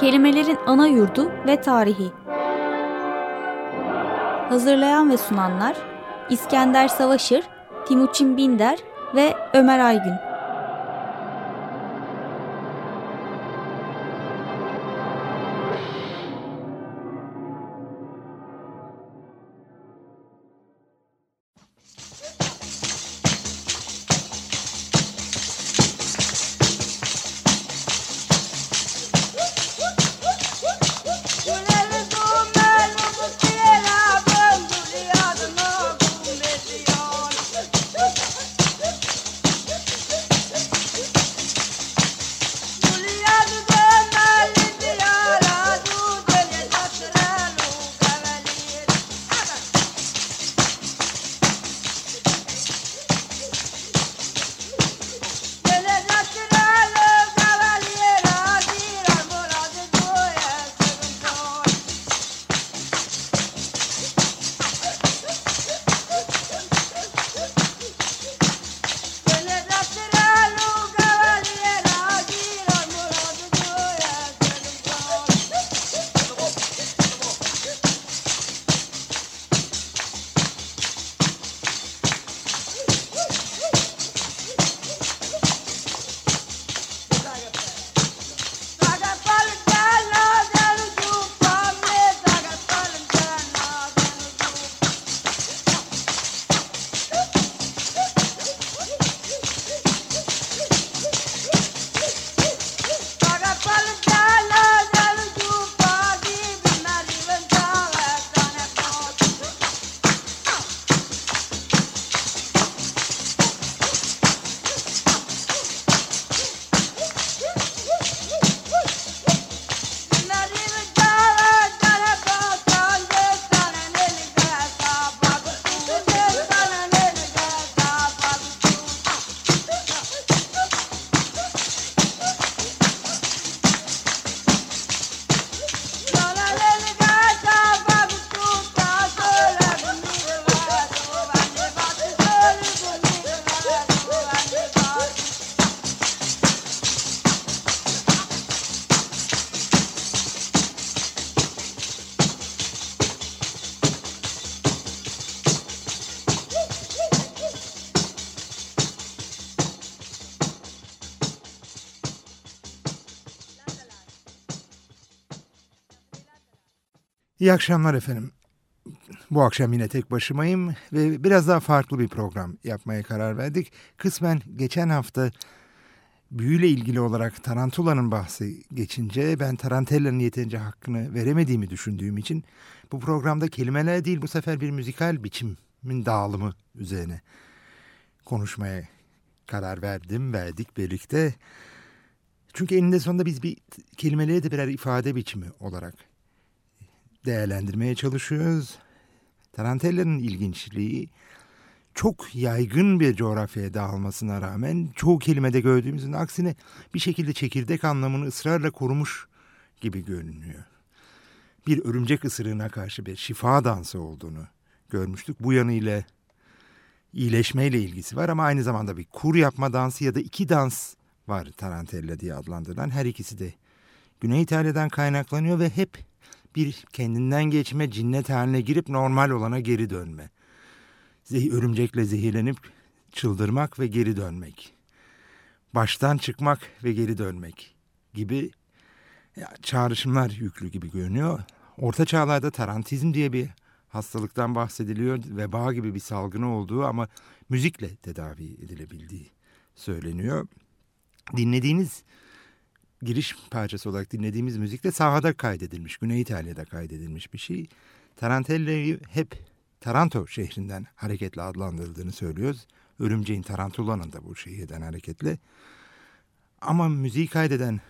Kelimelerin ana yurdu ve tarihi. Hazırlayan ve sunanlar İskender Savaşır, Timuçin Binder ve Ömer Aygün. İyi akşamlar efendim. Bu akşam yine tek başımayım ve biraz daha farklı bir program yapmaya karar verdik. Kısmen geçen hafta büyüyle ilgili olarak Tarantula'nın bahsi geçince ben Tarantella'nın yeterince hakkını veremediğimi düşündüğüm için bu programda kelimeler değil bu sefer bir müzikal biçimin dağılımı üzerine konuşmaya karar verdim, verdik birlikte. Çünkü eninde sonunda biz bir kelimeleri de birer ifade biçimi olarak değerlendirmeye çalışıyoruz. Tarantella'nın ilginçliği çok yaygın bir coğrafyaya dağılmasına rağmen çoğu kelimede gördüğümüzün aksine bir şekilde çekirdek anlamını ısrarla korumuş gibi görünüyor. Bir örümcek ısırığına karşı bir şifa dansı olduğunu görmüştük. Bu yanıyla iyileşmeyle ilgisi var ama aynı zamanda bir kur yapma dansı ya da iki dans var Tarantella diye adlandırılan. Her ikisi de Güney İtalya'dan kaynaklanıyor ve hep bir kendinden geçme cinnet haline girip normal olana geri dönme. Zeh örümcekle zehirlenip çıldırmak ve geri dönmek. Baştan çıkmak ve geri dönmek gibi çağrışımlar yüklü gibi görünüyor. Orta çağlarda tarantizm diye bir hastalıktan bahsediliyor. Veba gibi bir salgını olduğu ama müzikle tedavi edilebildiği söyleniyor. Dinlediğiniz giriş parçası olarak dinlediğimiz müzik de sahada kaydedilmiş. Güney İtalya'da kaydedilmiş bir şey. Tarantella'yı hep Taranto şehrinden hareketle adlandırıldığını söylüyoruz. Örümceğin Tarantula'nın da bu şehirden hareketle. Ama müziği kaydeden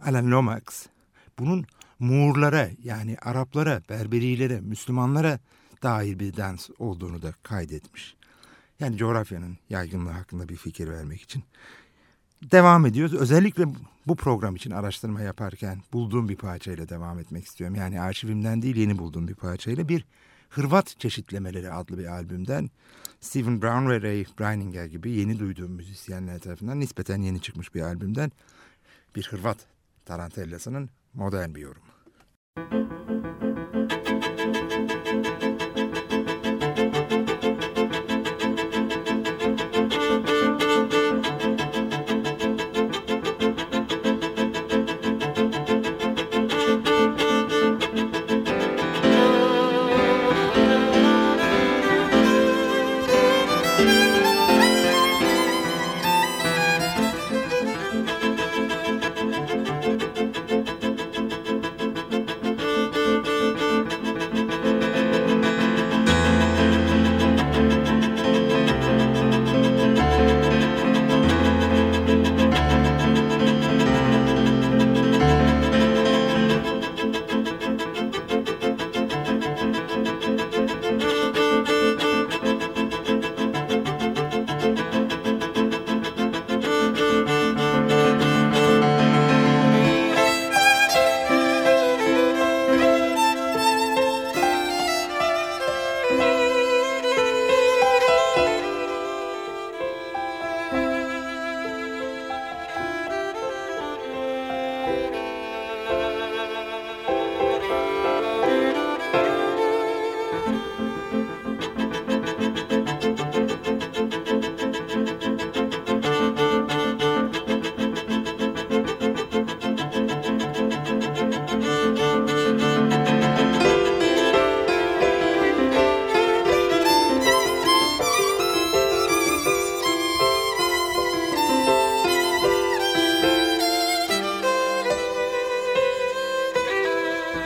Alan Lomax bunun Muğurlara yani Araplara, Berberilere, Müslümanlara dair bir dans olduğunu da kaydetmiş. Yani coğrafyanın yaygınlığı hakkında bir fikir vermek için devam ediyoruz. Özellikle bu program için araştırma yaparken bulduğum bir parçayla devam etmek istiyorum. Yani arşivimden değil yeni bulduğum bir parçayla bir Hırvat Çeşitlemeleri adlı bir albümden Stephen Brown ve Ray Breininger gibi yeni duyduğum müzisyenler tarafından nispeten yeni çıkmış bir albümden bir Hırvat Tarantellası'nın modern bir yorumu.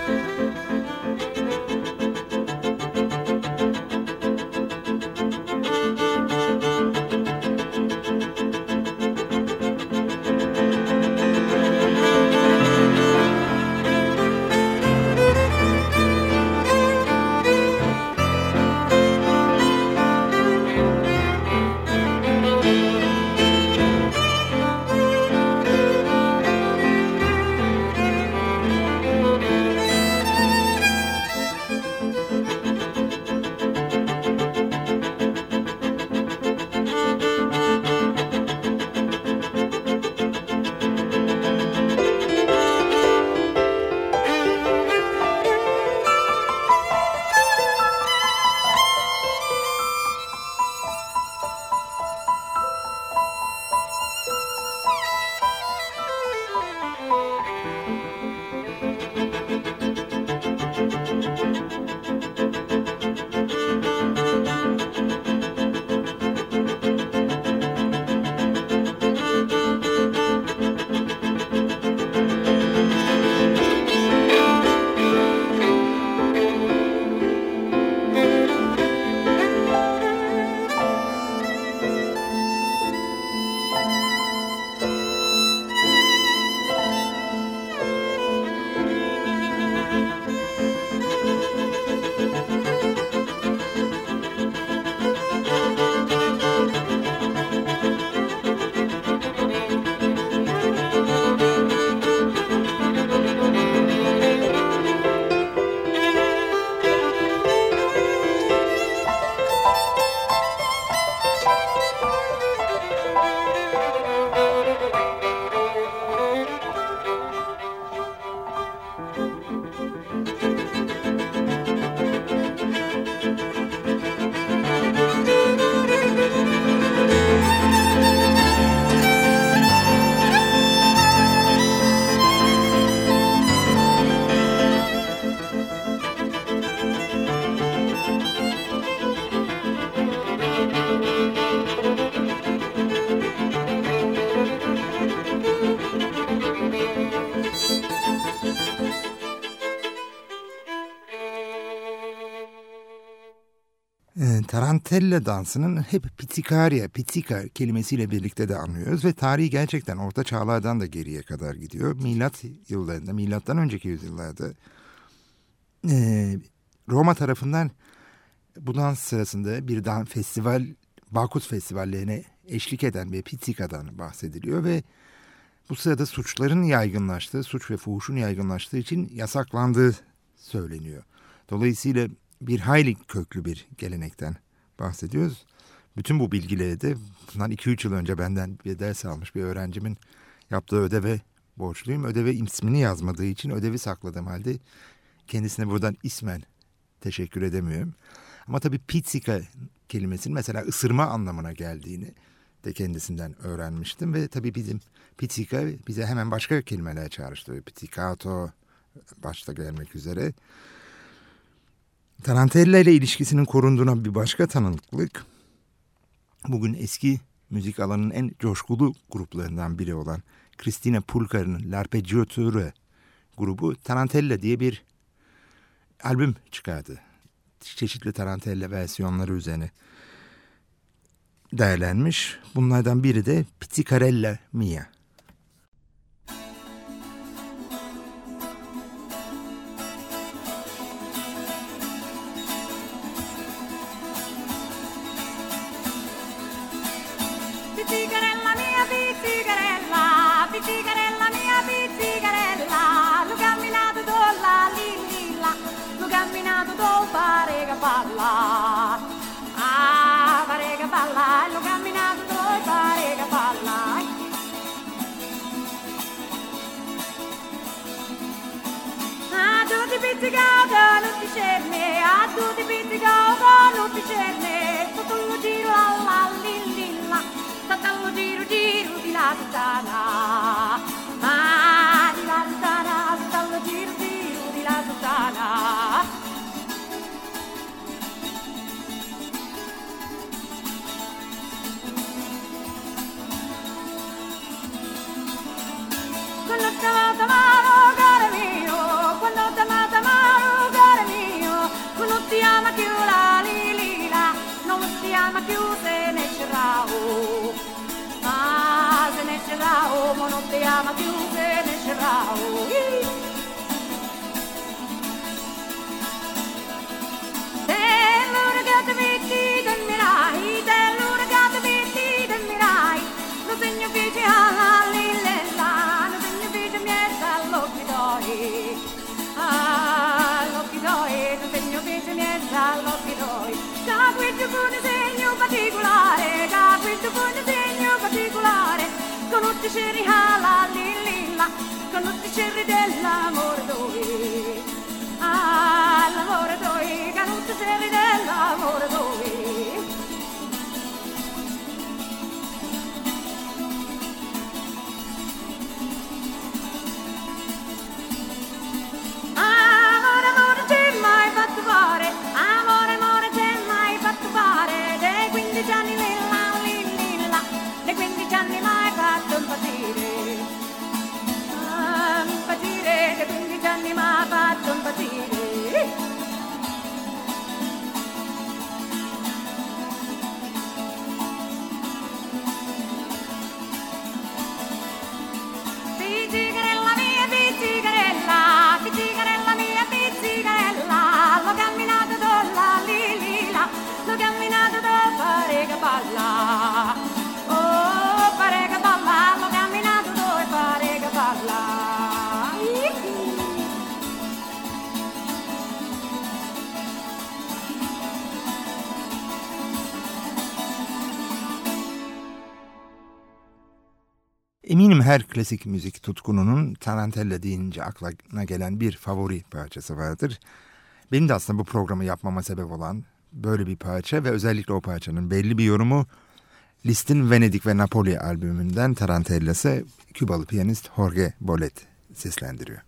Música Tarantella dansının hep pitikaria, pitika kelimesiyle birlikte de anlıyoruz ve tarihi gerçekten orta çağlardan da geriye kadar gidiyor. Milat yıllarında, milattan önceki yüzyıllarda Roma tarafından bu dans sırasında bir dans festival, Bakut festivallerine eşlik eden bir pitikadan bahsediliyor ve bu sırada suçların yaygınlaştığı, suç ve fuhuşun yaygınlaştığı için yasaklandığı söyleniyor. Dolayısıyla bir hayli köklü bir gelenekten bahsediyoruz. Bütün bu bilgileri de bundan 2-3 yıl önce benden bir ders almış bir öğrencimin yaptığı ödeve borçluyum. Ödeve ismini yazmadığı için ödevi sakladığım halde kendisine buradan ismen teşekkür edemiyorum. Ama tabii pizzica kelimesinin mesela ısırma anlamına geldiğini de kendisinden öğrenmiştim. Ve tabii bizim pizzica bize hemen başka kelimeler çağrıştırıyor. Pizzicato başta gelmek üzere. Tarantella ile ilişkisinin korunduğuna bir başka tanıklık bugün eski müzik alanının en coşkulu gruplarından biri olan Christina Pulkar'ın L'Arpeggiature grubu Tarantella diye bir albüm çıkardı. Çeşitli Tarantella versiyonları üzerine değerlenmiş. Bunlardan biri de Pizzicarella Mia. balla, ah, pare che balla, lo camminando e pare che balla. A tutti pizzicati non ti cerne, a tutti pizzicati non ti cerne, tutto lo giro alla lillilla, tutto lo giro giro di la lontana, ma ah, di la lontana, tutto lo giro giro di là lontana. Ma non ti ama più se ne c'era Capito con un segno particolare, capito con un segno particolare, con un ticeri alla lillima, con tutti i ticeri dell'amore dove, ah, l'amore dove, con un ticeri dell'amore dove. amore amore ti mai fatto fare, amore Eminim her klasik müzik tutkununun Tarantella deyince aklına gelen bir favori parçası vardır. Benim de aslında bu programı yapmama sebep olan böyle bir parça ve özellikle o parçanın belli bir yorumu Liszt'in Venedik ve Napoli albümünden Tarantella'sı Kübalı piyanist Jorge Bolet seslendiriyor.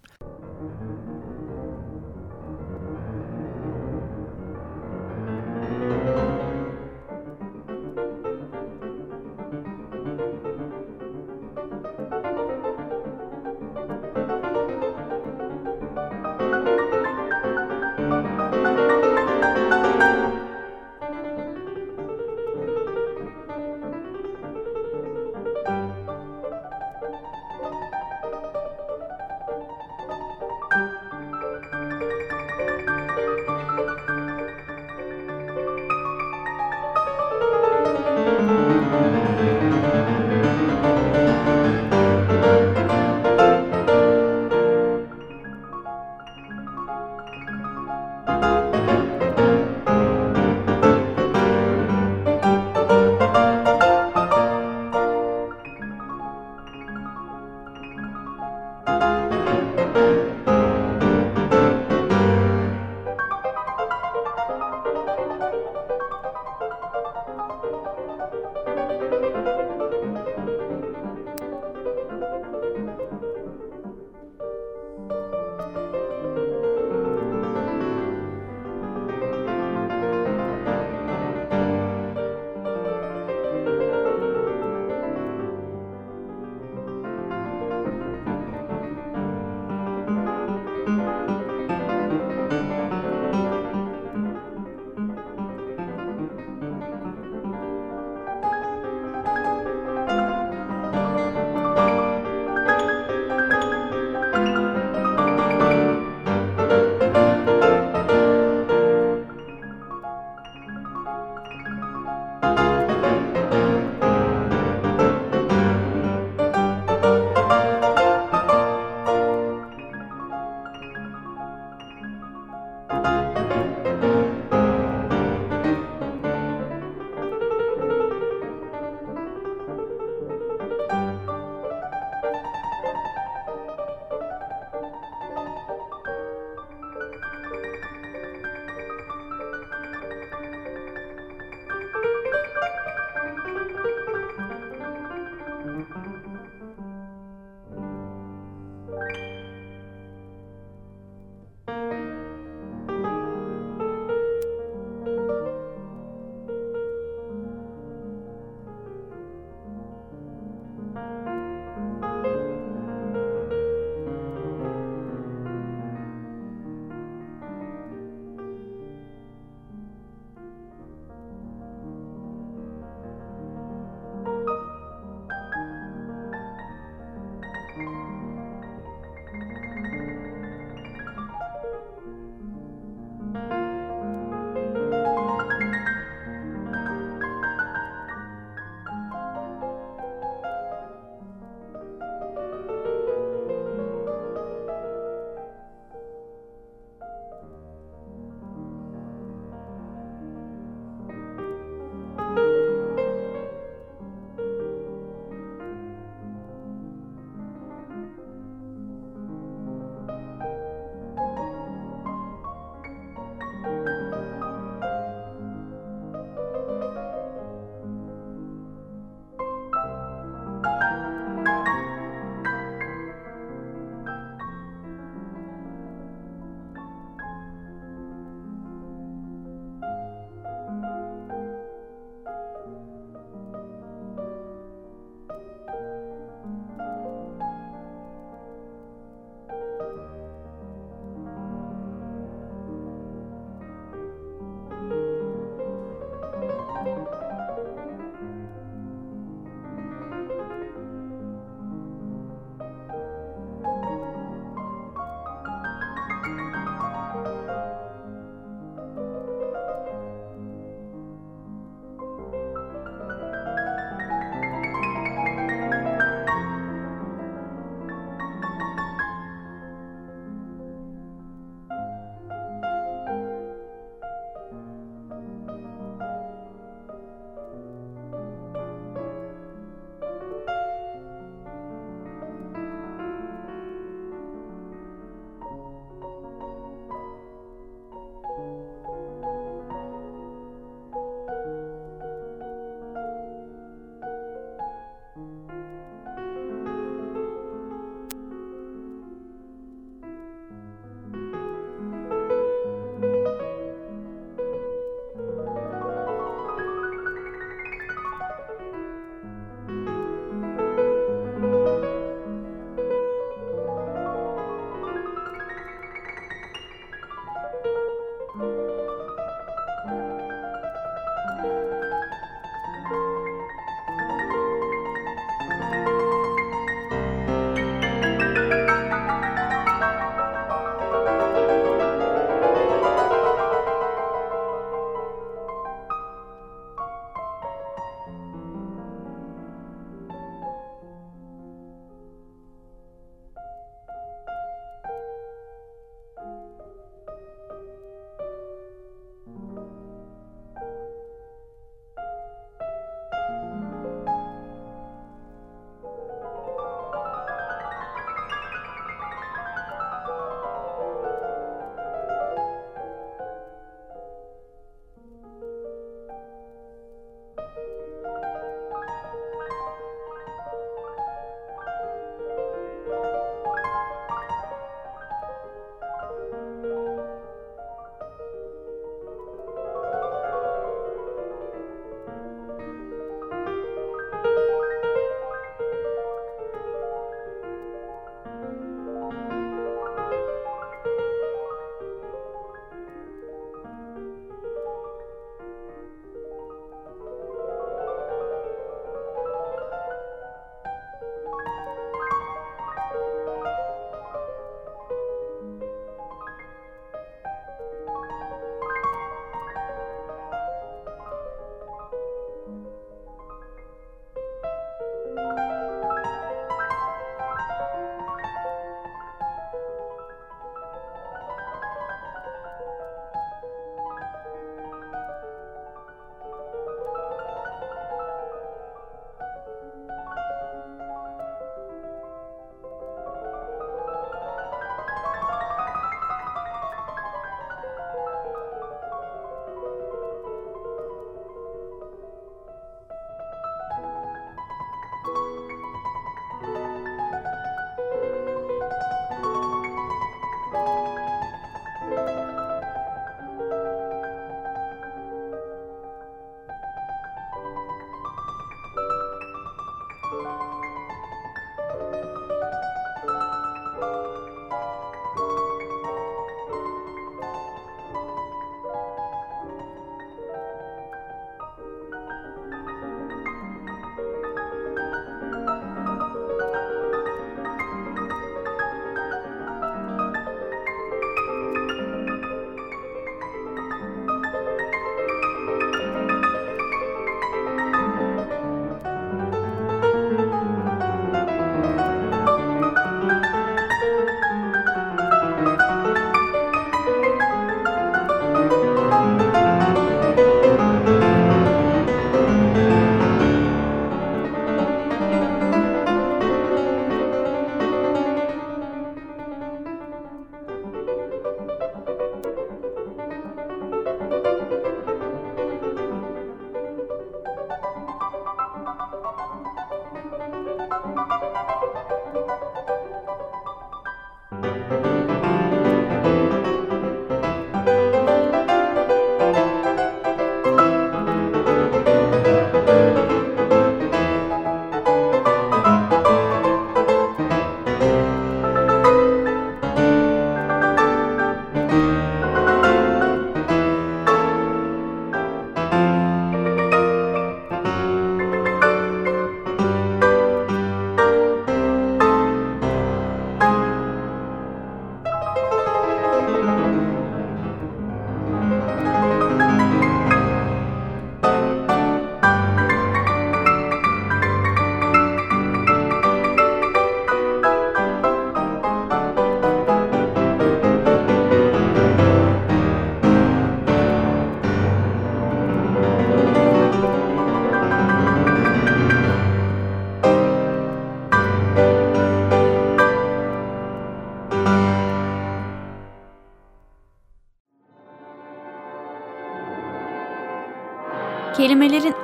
Kelimelerin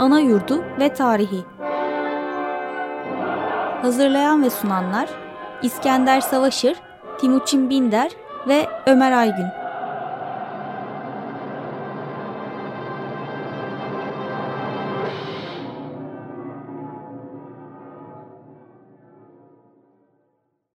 ana yurdu ve tarihi. Hazırlayan ve sunanlar İskender Savaşır, Timuçin Binder ve Ömer Aygün.